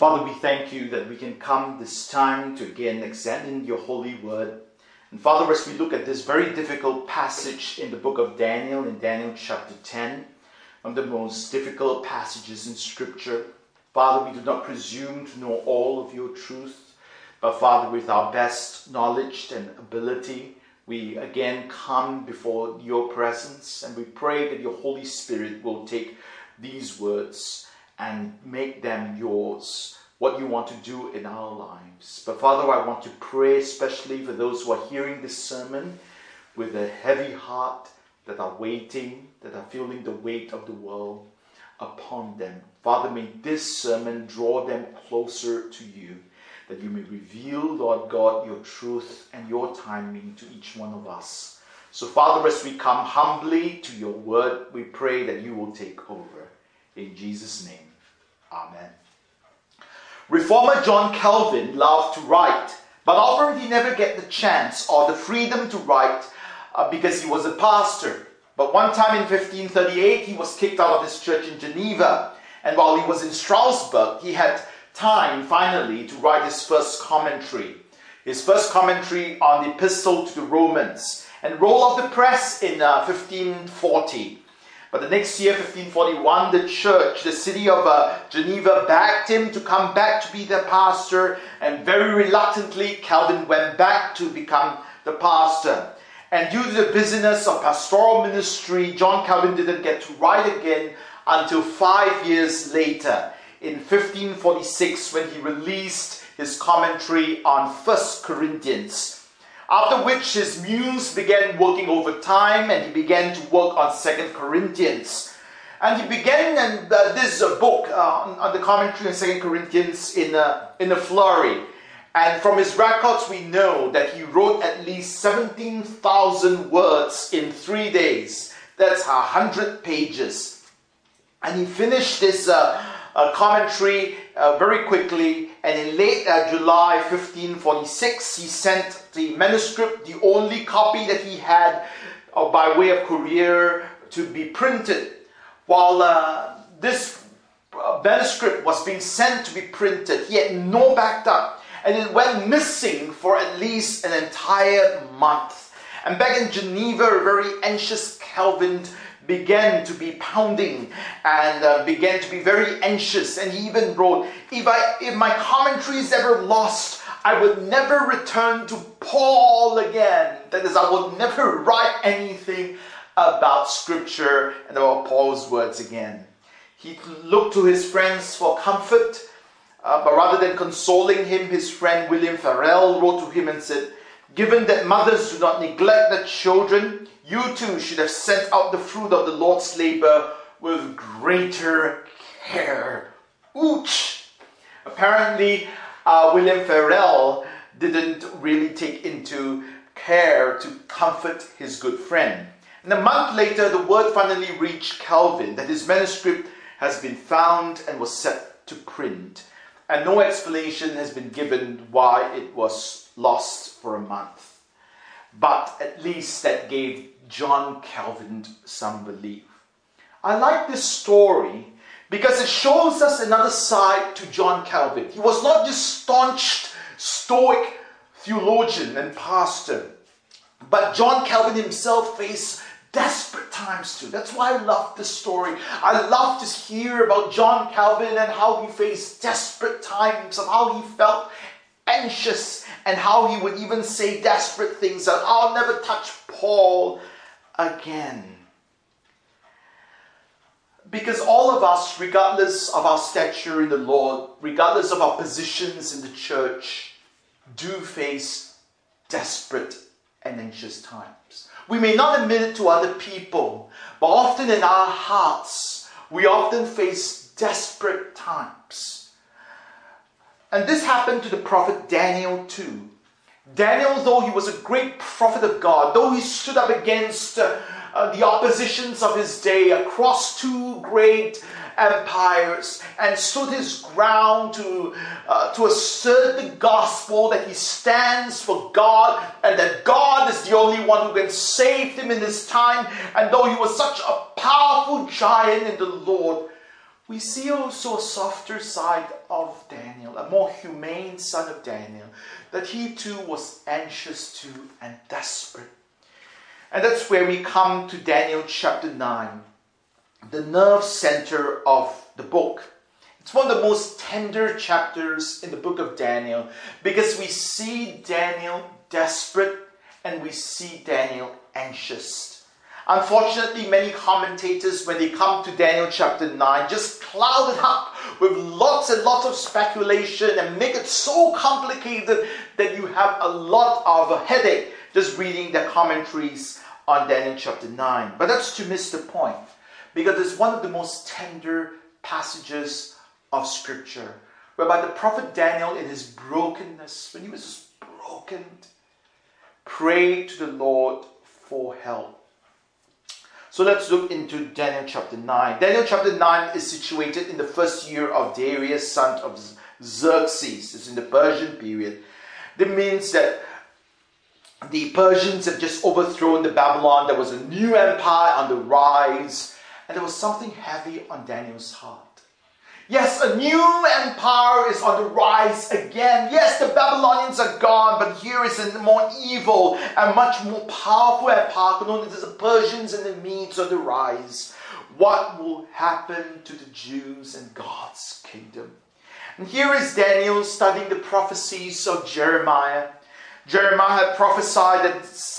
Father, we thank you that we can come this time to again examine your holy word. And Father, as we look at this very difficult passage in the book of Daniel, in Daniel chapter 10, one of the most difficult passages in Scripture, Father, we do not presume to know all of your truth, but Father, with our best knowledge and ability, we again come before your presence and we pray that your Holy Spirit will take these words and make them yours, what you want to do in our lives. But Father, I want to pray especially for those who are hearing this sermon with a heavy heart that are waiting, that are feeling the weight of the world upon them. Father, may this sermon draw them closer to you, that you may reveal, Lord God, your truth and your timing to each one of us. So, Father, as we come humbly to your word, we pray that you will take over. In Jesus' name. Amen. Reformer John Calvin loved to write, but often he never get the chance or the freedom to write uh, because he was a pastor. But one time in 1538, he was kicked out of his church in Geneva. And while he was in Strasbourg, he had time finally to write his first commentary. His first commentary on the Epistle to the Romans. And roll off the press in uh, 1540. But the next year, 1541, the church, the city of uh, Geneva, begged him to come back to be their pastor, and very reluctantly, Calvin went back to become the pastor. And due to the busyness of pastoral ministry, John Calvin didn't get to write again until five years later, in 1546, when he released his commentary on First Corinthians. After which his muse began working overtime and he began to work on Second Corinthians. And he began and uh, this uh, book uh, on, the commentary on Second Corinthians in a, in a flurry. And from his records, we know that he wrote at least 17,000 words in three days. That's 100 pages. And he finished this uh, uh, commentary uh, very quickly, and in late uh, July 1546, he sent the manuscript, the only copy that he had uh, by way of courier, to be printed. While uh, this uh, manuscript was being sent to be printed, he had no backup, and it went missing for at least an entire month. And back in Geneva, a very anxious Calvin began to be pounding and uh, began to be very anxious. And he even wrote, if, I, if my commentary is ever lost, I would never return to Paul again. That is, I would never write anything about Scripture and about Paul's words again. He looked to his friends for comfort, uh, but rather than consoling him, his friend William Farel wrote to him and said, Given that mothers do not neglect their children, you too should have sent out the fruit of the Lord's labor with greater care. Ouch! Apparently, uh, William Farel didn't really take into care to comfort his good friend. And a month later, the word finally reached Calvin that his manuscript has been found and was set to print. And no explanation has been given why it was lost for a month. But at least that gave John Calvin some relief. I like this story because it shows us another side to John Calvin. He was not just staunch, stoic theologian and pastor, but John Calvin himself faced desperate times too. That's why I love this story. I love to hear about John Calvin and how he faced desperate times, and how he felt anxious, and how he would even say desperate things that I'll never touch Paul again. Because all of us, regardless of our stature in the Lord, regardless of our positions in the church, do face desperate and anxious times. We may not admit it to other people, but often in our hearts, we often face desperate times. And this happened to the prophet Daniel too. Daniel, though he was a great prophet of God, though he stood up against uh, uh, the oppositions of his day across two great empires and stood his ground to, uh, to assert the gospel that he stands for God and that God is the only one who can save him in this time. And though he was such a powerful giant in the Lord, we see also a softer side of Daniel, a more humane son of Daniel, that he too was anxious too and desperate. And that's where we come to Daniel chapter 9, the nerve center of the book. It's one of the most tender chapters in the book of Daniel because we see Daniel desperate and we see Daniel anxious. Unfortunately, many commentators, when they come to Daniel chapter 9, just cloud it up with lots and lots of speculation and make it so complicated that you have a lot of a headache just reading the commentaries on Daniel chapter 9. But that's to miss the point because it's one of the most tender passages of scripture whereby the prophet Daniel, in his brokenness, when he was broken, prayed to the Lord for help. So let's look into Daniel chapter 9. Daniel chapter 9 is situated in the first year of Darius, son of Xerxes. It's in the Persian period. That means that the Persians have just overthrown the Babylon. There was a new empire on the rise, and there was something heavy on Daniel's heart. Yes, a new empire is on the rise again. Yes, the Babylonians are gone, but here is a more evil and much more powerful empire known as the Persians and the Medes on the rise. What will happen to the Jews and God's kingdom? And here is Daniel studying the prophecies of Jeremiah. Jeremiah had prophesied that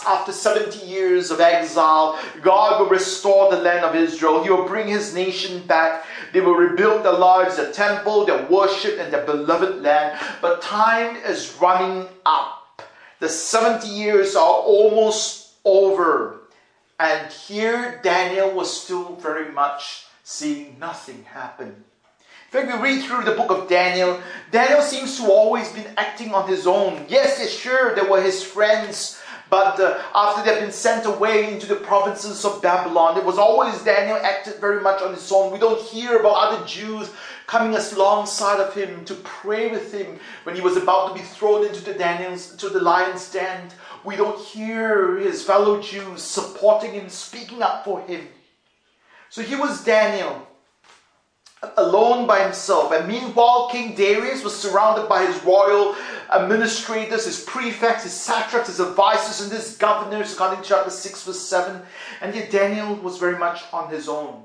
after 70 years of exile, God will restore the land of Israel. He will bring his nation back. They will rebuild their lives, their temple, their worship, and their beloved land. But time is running up. The 70 years are almost over. And here Daniel was still very much seeing nothing happen. In fact, we read through the book of Daniel, Daniel seems to always been acting on his own. Yes, yes, sure, there were his friends, but uh, after they've been sent away into the provinces of Babylon, it was always Daniel acted very much on his own. We don't hear about other Jews coming alongside of him to pray with him when he was about to be thrown into the Daniel's to the lion's den. We don't hear his fellow Jews supporting him, speaking up for him. So he was Daniel alone by himself. And meanwhile, King Darius was surrounded by his royal administrators, his prefects, his satraps, his advisors, and his governors, according to chapter 6, verse 7. And yet Daniel was very much on his own.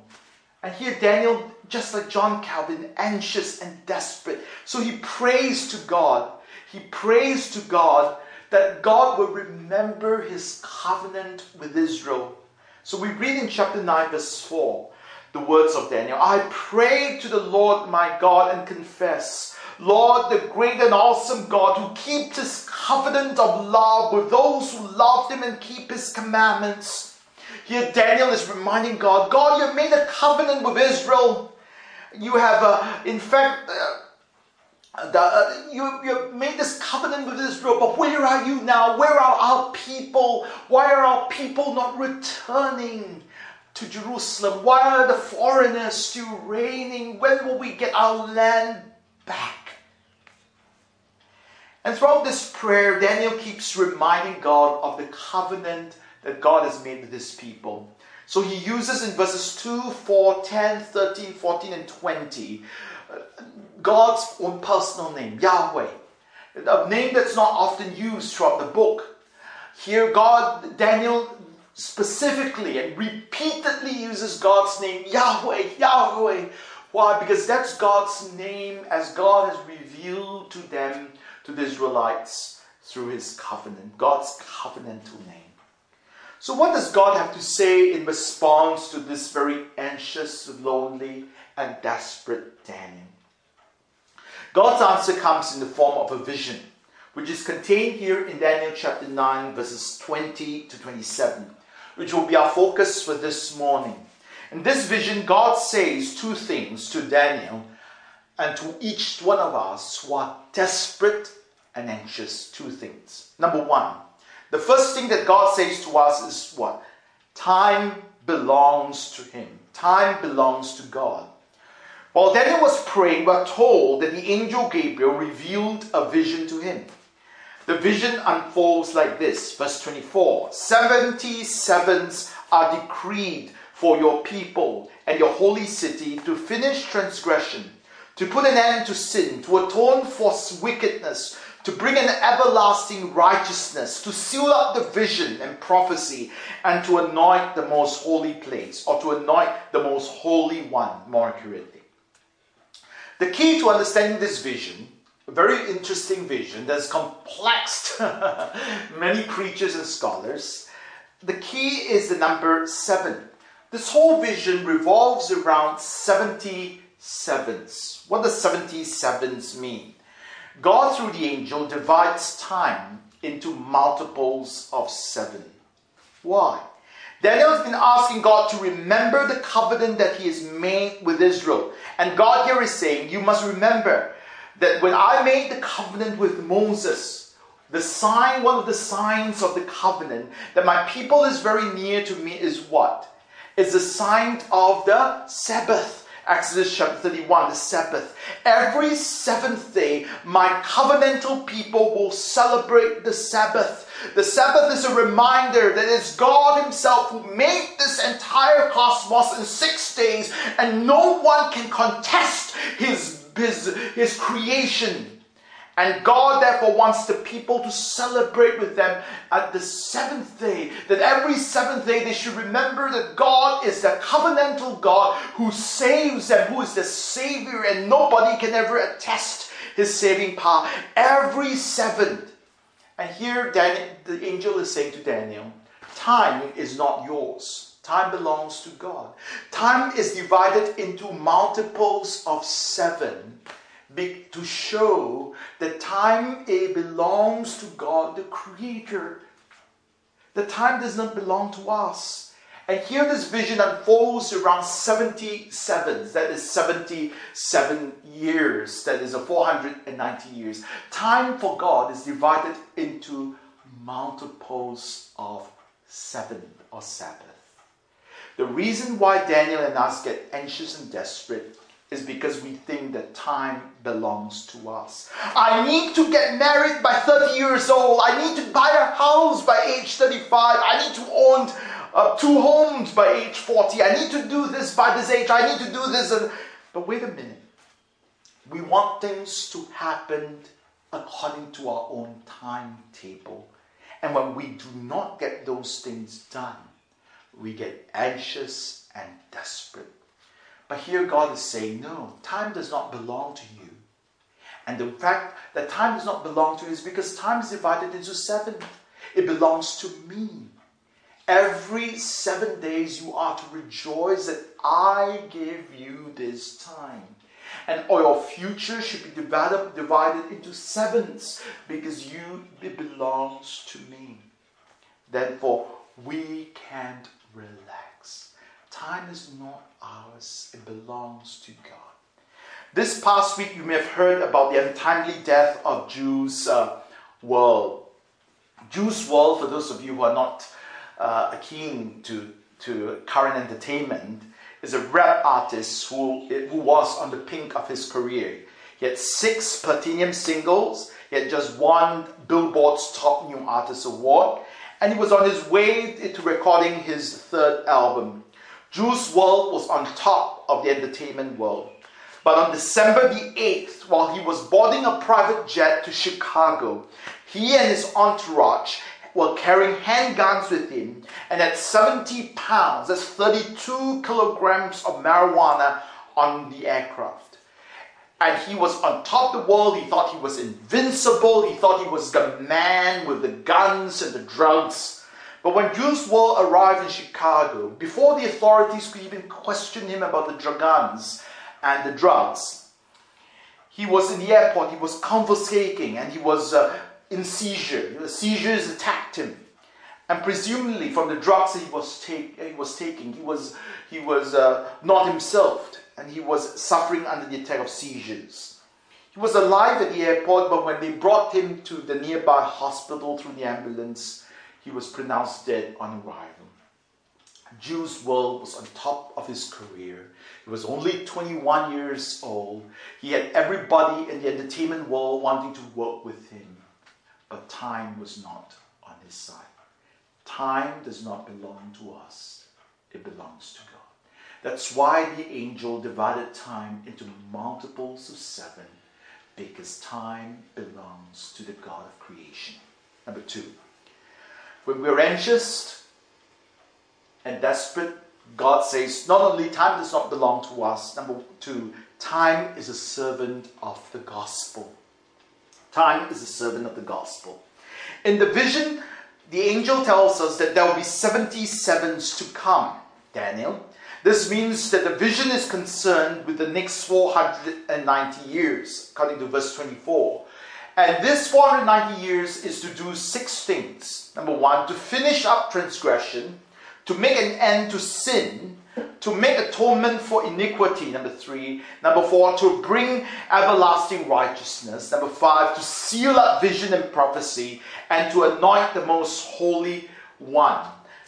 And here Daniel, just like John Calvin, anxious and desperate. So he prays to God. He prays to God that God will remember his covenant with Israel. So we read in chapter 9, verse 4 the words of Daniel. I prayed to the Lord my God and confess, Lord, the great and awesome God who keeps his covenant of love with those who love him and keep his commandments. Here Daniel is reminding God, God, you have made a covenant with Israel. You have, uh, in fact, uh, uh, you, you made this covenant with Israel, but where are you now? Where are our people? Why are our people not returning? To Jerusalem? Why are the foreigners still reigning? When will we get our land back? And throughout this prayer, Daniel keeps reminding God of the covenant that God has made with his people. So he uses in verses 2, 4, 10, 13, 14, and 20 uh, God's own personal name, Yahweh. A name that's not often used throughout the book. Here, God, Daniel specifically and repeatedly uses God's name, Yahweh, Yahweh. Why? Because that's God's name as God has revealed to them, to the Israelites, through his covenant, God's covenantal name. So, what does God have to say in response to this very anxious, lonely, and desperate Daniel? God's answer comes in the form of a vision, which is contained here in Daniel chapter 9, verses 20 to 27 which will be our focus for this morning. In this vision, God says two things to Daniel and to each one of us who are desperate and anxious. Two things. Number one, the first thing that God says to us is what? Time belongs to Him, time belongs to God. While Daniel was praying, we're told that the angel Gabriel revealed a vision to him. The vision unfolds like this, verse 24 70 sevens are decreed for your people and your holy city to finish transgression, to put an end to sin, to atone for wickedness, to bring an everlasting righteousness, to seal up the vision and prophecy, and to anoint the most holy place, or to anoint the most holy one, more accurately. The key to understanding this vision, very interesting vision that's complexed many preachers and scholars, the key is the number seven. This whole vision revolves around 70 sevens. What does 70 sevens mean? God, through the angel, divides time into multiples of seven. Why? Daniel has been asking God to remember the covenant that he has made with Israel. And God here is saying, You must remember that when I made the covenant with Moses, the sign, one of the signs of the covenant, that my people is very near to me is what? Is the sign of the Sabbath. Exodus chapter 31, the Sabbath. Every seventh day, my covenantal people will celebrate the Sabbath. The Sabbath is a reminder that it's God Himself who made this entire cosmos in six days, and no one can contest His, His, his creation. And God therefore wants the people to celebrate with them at the seventh day. That every seventh day they should remember that God is the covenantal God who saves them, who is the Savior, and nobody can ever attest his saving power. Every seventh. And here Daniel, the angel is saying to Daniel, time is not yours. Time belongs to God. Time is divided into multiples of seven to show that time it belongs to God, the Creator. The time does not belong to us. And here this vision unfolds around 77. That is 77 years. That is a 490 years. Time for God is divided into multiples of seven or Sabbath. The reason why Daniel and us get anxious and desperate is because we think that time belongs to us. I need to get married by 30 years old. I need to buy a house by age 35. I need to own uh, two homes by age 40. I need to do this by this age. I need to do this. And... But wait a minute. We want things to happen according to our own timetable. And when we do not get those things done, we get anxious and desperate. But here God is saying, no, time does not belong to you. And the fact that time does not belong to you is because time is divided into seven. It belongs to me. Every seven days you are to rejoice that I give you this time. And your future should be divided, divided into sevens because you it belongs to me. Therefore, we can't relax. Time is not ours, it belongs to God. This past week, you may have heard about the untimely death of Juice uh, WRLD. Juice WRLD, for those of you who are not uh, keen to, to current entertainment, is a rap artist who, who was on the peak of his career. He had six platinum singles, he had just won Billboard's Top New Artist Award, and he was on his way to recording his third album. Juice WRLD was on top of the entertainment world. But on December the 8th, while he was boarding a private jet to Chicago, he and his entourage were carrying handguns with him and had 70 pounds, that's 32 kilograms of marijuana on the aircraft. And he was on top of the world. He thought he was invincible. He thought he was the man with the guns and the drugs. But when Juice WRLD arrived in Chicago, before the authorities could even question him about the guns and the drugs, he was in the airport, he was confiscating, and he was uh, in seizure. The seizures attacked him. And presumably from the drugs he was, take, he was taking, he was, he was uh, not himself, and he was suffering under the attack of seizures. He was alive at the airport, but when they brought him to the nearby hospital through the ambulance, he was pronounced dead on arrival. Juice WRLD was on top of his career. He was only 21 years old. He had everybody in the entertainment world wanting to work with him. But time was not on his side. Time does not belong to us, it belongs to God. That's why the angel divided time into multiples of seven, because time belongs to the God of creation. Number two, when we're anxious and desperate, God says not only time does not belong to us, number two, time is a servant of the gospel. Time is a servant of the gospel. In the vision, the angel tells us that there will be 77s to come, Daniel. This means that the vision is concerned with the next 490 years, according to verse 24. And this 490 years is to do six things. Number one, to finish up transgression, to make an end to sin, to make atonement for iniquity, number three. Number four, to bring everlasting righteousness. Number five, to seal up vision and prophecy, and to anoint the most holy one.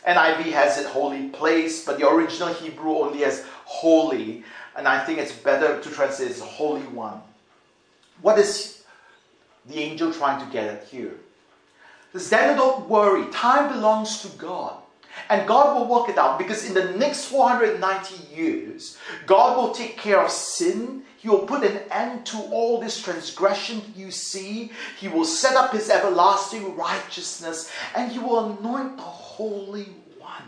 NIV has it holy place, but the original Hebrew only has holy, and I think it's better to translate as holy one. What is the angel trying to get at here? Says Daniel, don't worry, time belongs to God. And God will work it out because in the next 490 years, God will take care of sin. He will put an end to all this transgression you see. He will set up his everlasting righteousness and he will anoint the Holy One.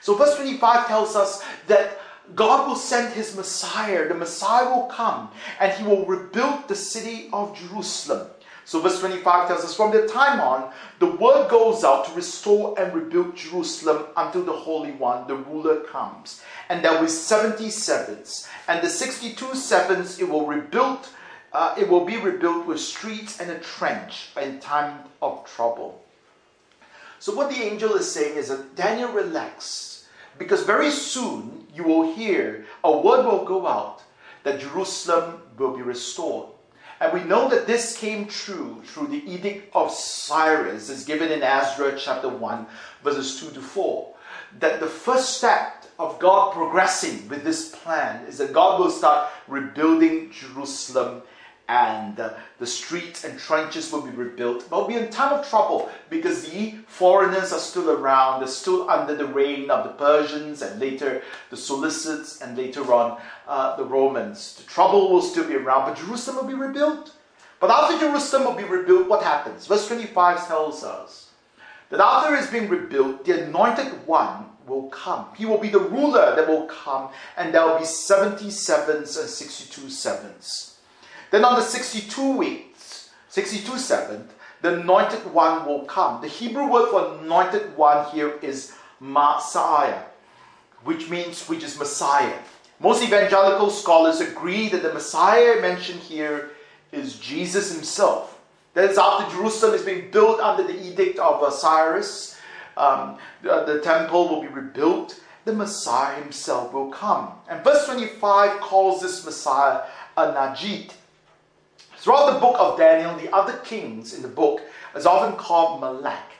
So, verse 25 tells us that God will send his Messiah. The Messiah will come and he will rebuild the city of Jerusalem. So, verse 25 tells us from that time on, the word goes out to restore and rebuild Jerusalem until the Holy One, the ruler, comes. And there will be 70 sevens. And the 62 sevens, it will rebuild. Uh, it will be rebuilt with streets and a trench in time of trouble. So, what the angel is saying is that Daniel, relax, because very soon you will hear a word will go out that Jerusalem will be restored. And we know that this came true through the edict of Cyrus, as given in Ezra chapter 1, verses 2 to 4. That the first step of God progressing with this plan is that God will start rebuilding Jerusalem and uh, the streets and trenches will be rebuilt. But we'll be in time of trouble because the foreigners are still around. They're still under the reign of the Persians and later the Seleucids and later on uh, the Romans. The trouble will still be around, but Jerusalem will be rebuilt. But after Jerusalem will be rebuilt, what happens? Verse 25 tells us that after it's being rebuilt, the anointed one will come. He will be the ruler that will come, and there will be 70 sevens and 62 sevens. Then on the 62 weeks, 62 seventh, the anointed one will come. The Hebrew word for anointed one here is Messiah, which means which is Messiah. Most evangelical scholars agree that the Messiah mentioned here is Jesus himself. That is after Jerusalem is being built under the edict of Cyrus, um, the, the temple will be rebuilt. The Messiah himself will come. And verse 25 calls this Messiah a Najid, Throughout the book of Daniel, the other kings in the book is often called Malak,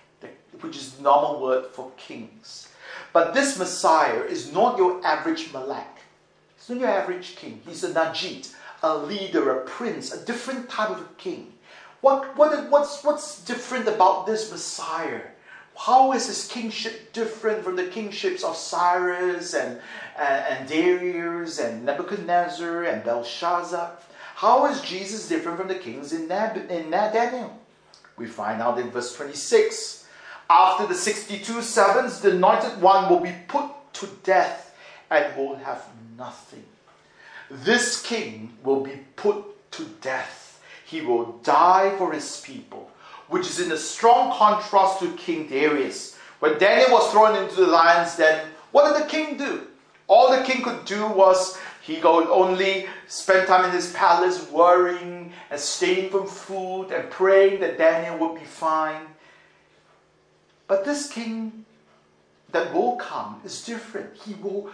which is the normal word for kings. But this Messiah is not your average Malak. He's not your average king. He's a Najid, a leader, a prince, a different type of a king. What, what, what's, what's different about this Messiah? How is his kingship different from the kingships of Cyrus and, and, and Darius and Nebuchadnezzar and Belshazzar? How is Jesus different from the kings in, Nab- in Daniel? We find out in verse 26. After the 62 sevens, the anointed one will be put to death and will have nothing. This king will be put to death. He will die for his people, which is in a strong contrast to King Darius. When Daniel was thrown into the lion's den, what did the king do? All the king could do was he could only spend time in his palace worrying and staying from food and praying that Daniel would be fine. But this king that will come is different. He will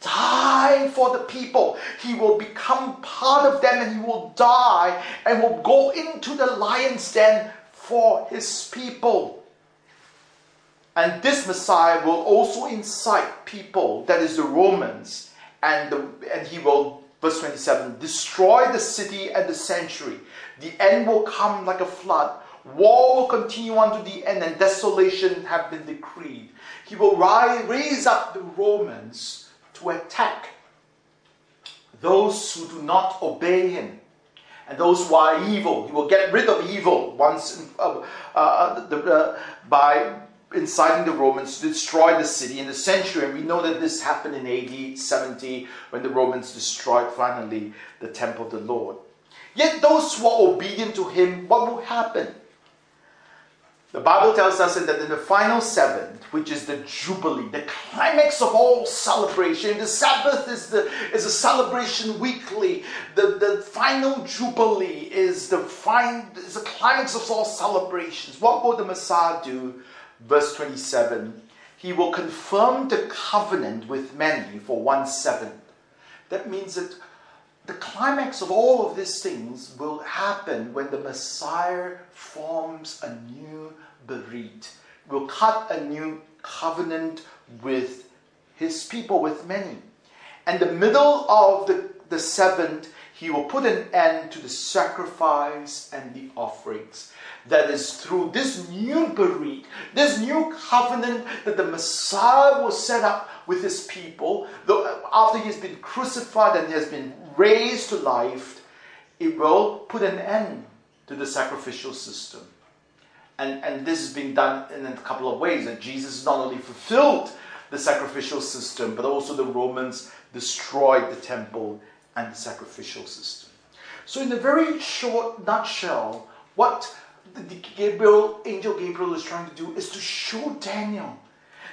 die for the people. He will become part of them and he will die and will go into the lion's den for his people. And this Messiah will also incite people, that is the Romans, and, the, and he will, verse 27, destroy the city and the sanctuary. The end will come like a flood. War will continue unto the end, and desolation have been decreed. he will rise, raise up the Romans to attack those who do not obey him and those who are evil. He will get rid of evil once uh, uh, the, uh, by inciting the Romans to destroy the city in the century. And we know that this happened in AD 70 when the Romans destroyed finally the temple of the Lord. Yet those who are obedient to him, what will happen? The Bible tells us that in the final seventh, which is the Jubilee, the climax of all celebration, the Sabbath is, the, is a celebration weekly. The, the final Jubilee is the, fine, is the climax of all celebrations. What will the Messiah do? Verse 27 He will confirm the covenant with many for one seventh. That means that the climax of all of these things will happen when the Messiah forms a new berit, will cut a new covenant with his people, with many. And the middle of the, the seventh, he will put an end to the sacrifice and the offerings. That is through this new berit, this new covenant that the Messiah will set up with his people, though uh, after he has been crucified and he has been raised to life, it will put an end to the sacrificial system. And, and this is being done in a couple of ways. That Jesus not only fulfilled the sacrificial system, but also the Romans destroyed the temple and the sacrificial system. So, in a very short nutshell, what the Gabriel, angel Gabriel is trying to do is to show Daniel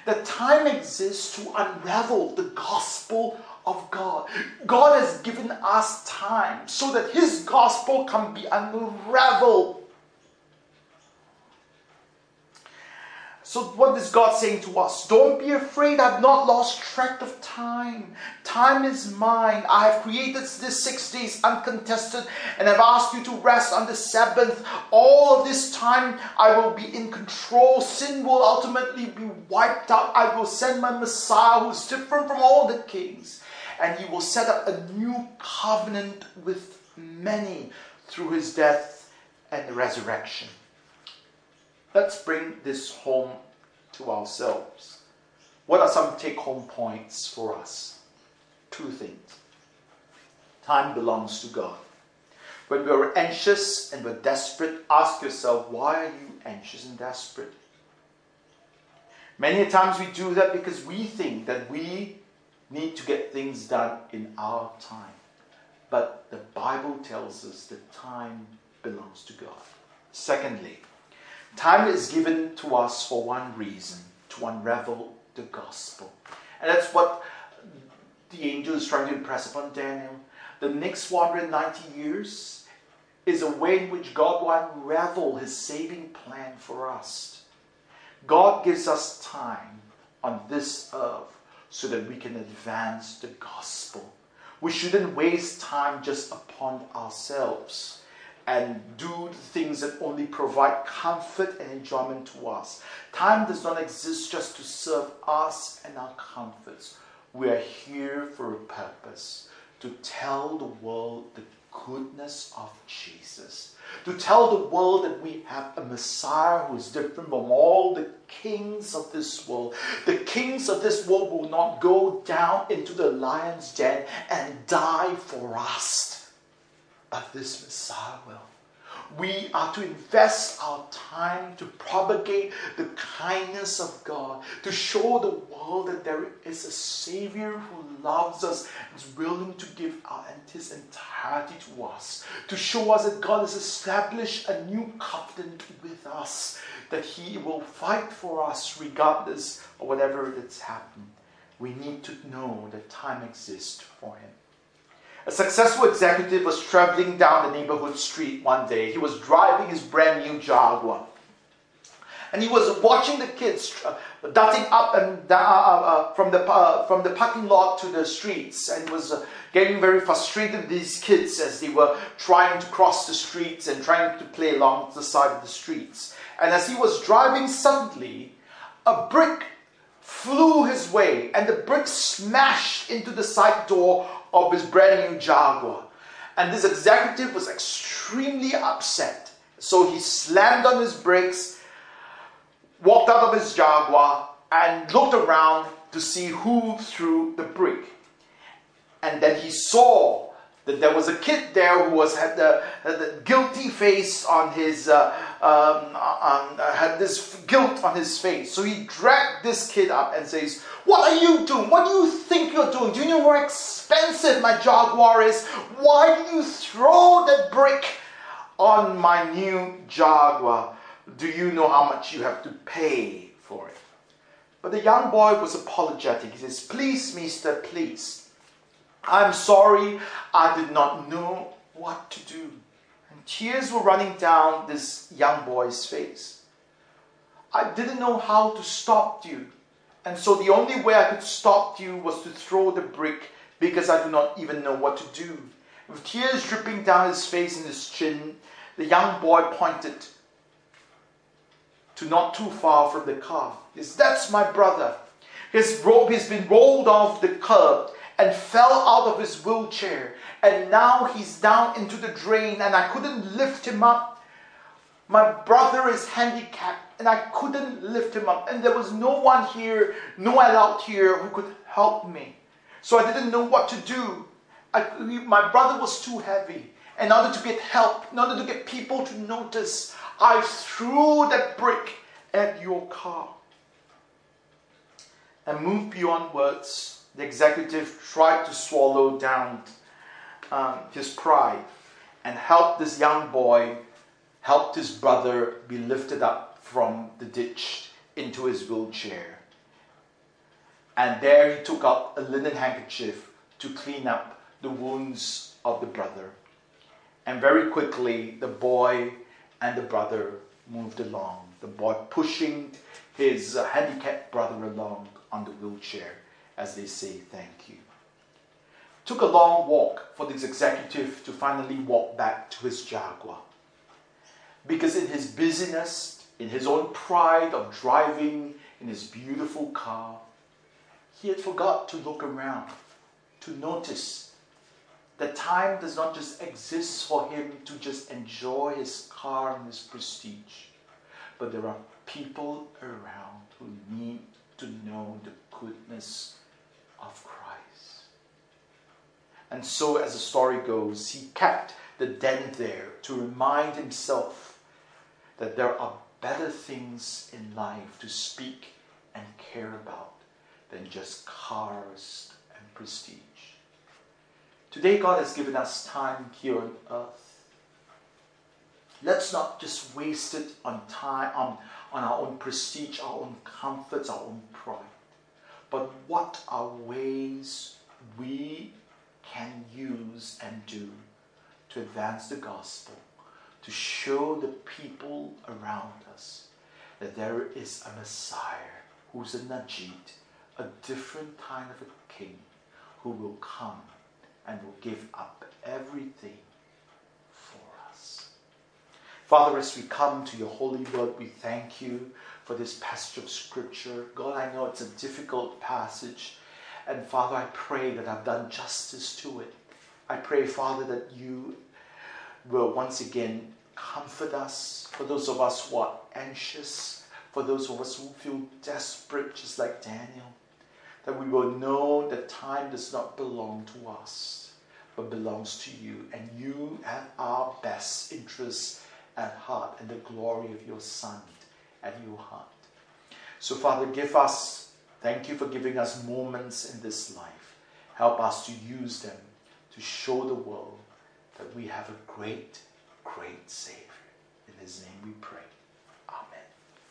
that time exists to unravel the gospel of God. God has given us time so that His gospel can be unraveled So, what is God saying to us? Don't be afraid. I've not lost track of time. Time is mine. I have created this six days uncontested, and I've asked you to rest on the seventh. All of this time, I will be in control. Sin will ultimately be wiped out. I will send my Messiah, who is different from all the kings, and he will set up a new covenant with many through his death and resurrection. Let's bring this home to ourselves. What are some take home points for us? Two things. Time belongs to God. When we're anxious and we're desperate, ask yourself, why are you anxious and desperate? Many times we do that because we think that we need to get things done in our time. But the Bible tells us that time belongs to God. Secondly, Time is given to us for one reason to unravel the gospel. And that's what the angel is trying to impress upon Daniel. The next 190 years is a way in which God will unravel his saving plan for us. God gives us time on this earth so that we can advance the gospel. We shouldn't waste time just upon ourselves and do things that only provide comfort and enjoyment to us. Time does not exist just to serve us and our comforts. We are here for a purpose to tell the world the goodness of Jesus. To tell the world that we have a Messiah who is different from all the kings of this world. The kings of this world will not go down into the lion's den and die for us but this Messiah will. We are to invest our time to propagate the kindness of God, to show the world that there is a Savior who loves us and is willing to give our, his entirety to us, to show us that God has established a new covenant with us, that He will fight for us regardless of whatever that's happened. We need to know that time exists for Him. A successful executive was traveling down the neighborhood street one day. He was driving his brand new Jaguar. And he was watching the kids uh, darting up and down uh, uh, uh from, the, uh, from the parking lot to the streets and was uh, getting very frustrated with these kids as they were trying to cross the streets and trying to play along the side of the streets. And as he was driving, suddenly a brick flew his way and the brick smashed into the side door of his brand new Jaguar. And this executive was extremely upset. So he slammed on his brakes, walked out of his Jaguar, and looked around to see who threw the brick. And then he saw that there was a kid there who was had the, had the guilty face on his uh, um, uh, had this guilt on his face. So he dragged this kid up and says, "What are you doing? What do you think you're doing? Do you know how expensive my Jaguar is? Why do you throw that brick on my new Jaguar? Do you know how much you have to pay for it?" But the young boy was apologetic. He says, "Please, Mister, please." I'm sorry, I did not know what to do. And tears were running down this young boy's face. I didn't know how to stop you. And so the only way I could stop you was to throw the brick because I do not even know what to do. With tears dripping down his face and his chin, the young boy pointed to not too far from the car. Yes, that's my brother. His robe has been rolled off the curb and fell out of his wheelchair. And now he's down into the drain, and I couldn't lift him up. My brother is handicapped, and I couldn't lift him up. And there was no one here, no one out here who could help me. So I didn't know what to do. I, my brother was too heavy. In order to get help, in order to get people to notice, I threw that brick at your car. And moved beyond words the executive tried to swallow down um, his pride and help this young boy, helped his brother be lifted up from the ditch into his wheelchair. And there he took out a linen handkerchief to clean up the wounds of the brother. And very quickly, the boy and the brother moved along. The boy pushing his handicapped brother along on the wheelchair as they say thank you. Took a long walk for this executive to finally walk back to his Jaguar. Because in his busyness, in his own pride of driving in his beautiful car, he had forgot to look around, to notice that time does not just exist for him to just enjoy his car and his prestige, but there are people around who need to know the goodness of Christ. And so, as the story goes, he kept the den there to remind himself that there are better things in life to speak and care about than just cars and prestige. Today, God has given us time here on earth. Let's not just waste it on time, on, on our own prestige, our own comforts, our own pride but what are ways we can use and do to advance the gospel, to show the people around us that there is a Messiah who's a Najid, a different kind of a king who will come and will give up everything for us. Father, as we come to your holy word, we thank you for this passage of Scripture. God, I know it's a difficult passage. And Father, I pray that I've done justice to it. I pray, Father, that you will once again comfort us. For those of us who are anxious, for those of us who feel desperate, just like Daniel, that we will know that time does not belong to us, but belongs to you. And you have our best interests at heart and the glory of your Son at your heart. So, Father, give us, thank you for giving us moments in this life. Help us to use them to show the world that we have a great, great Savior. In His name we pray.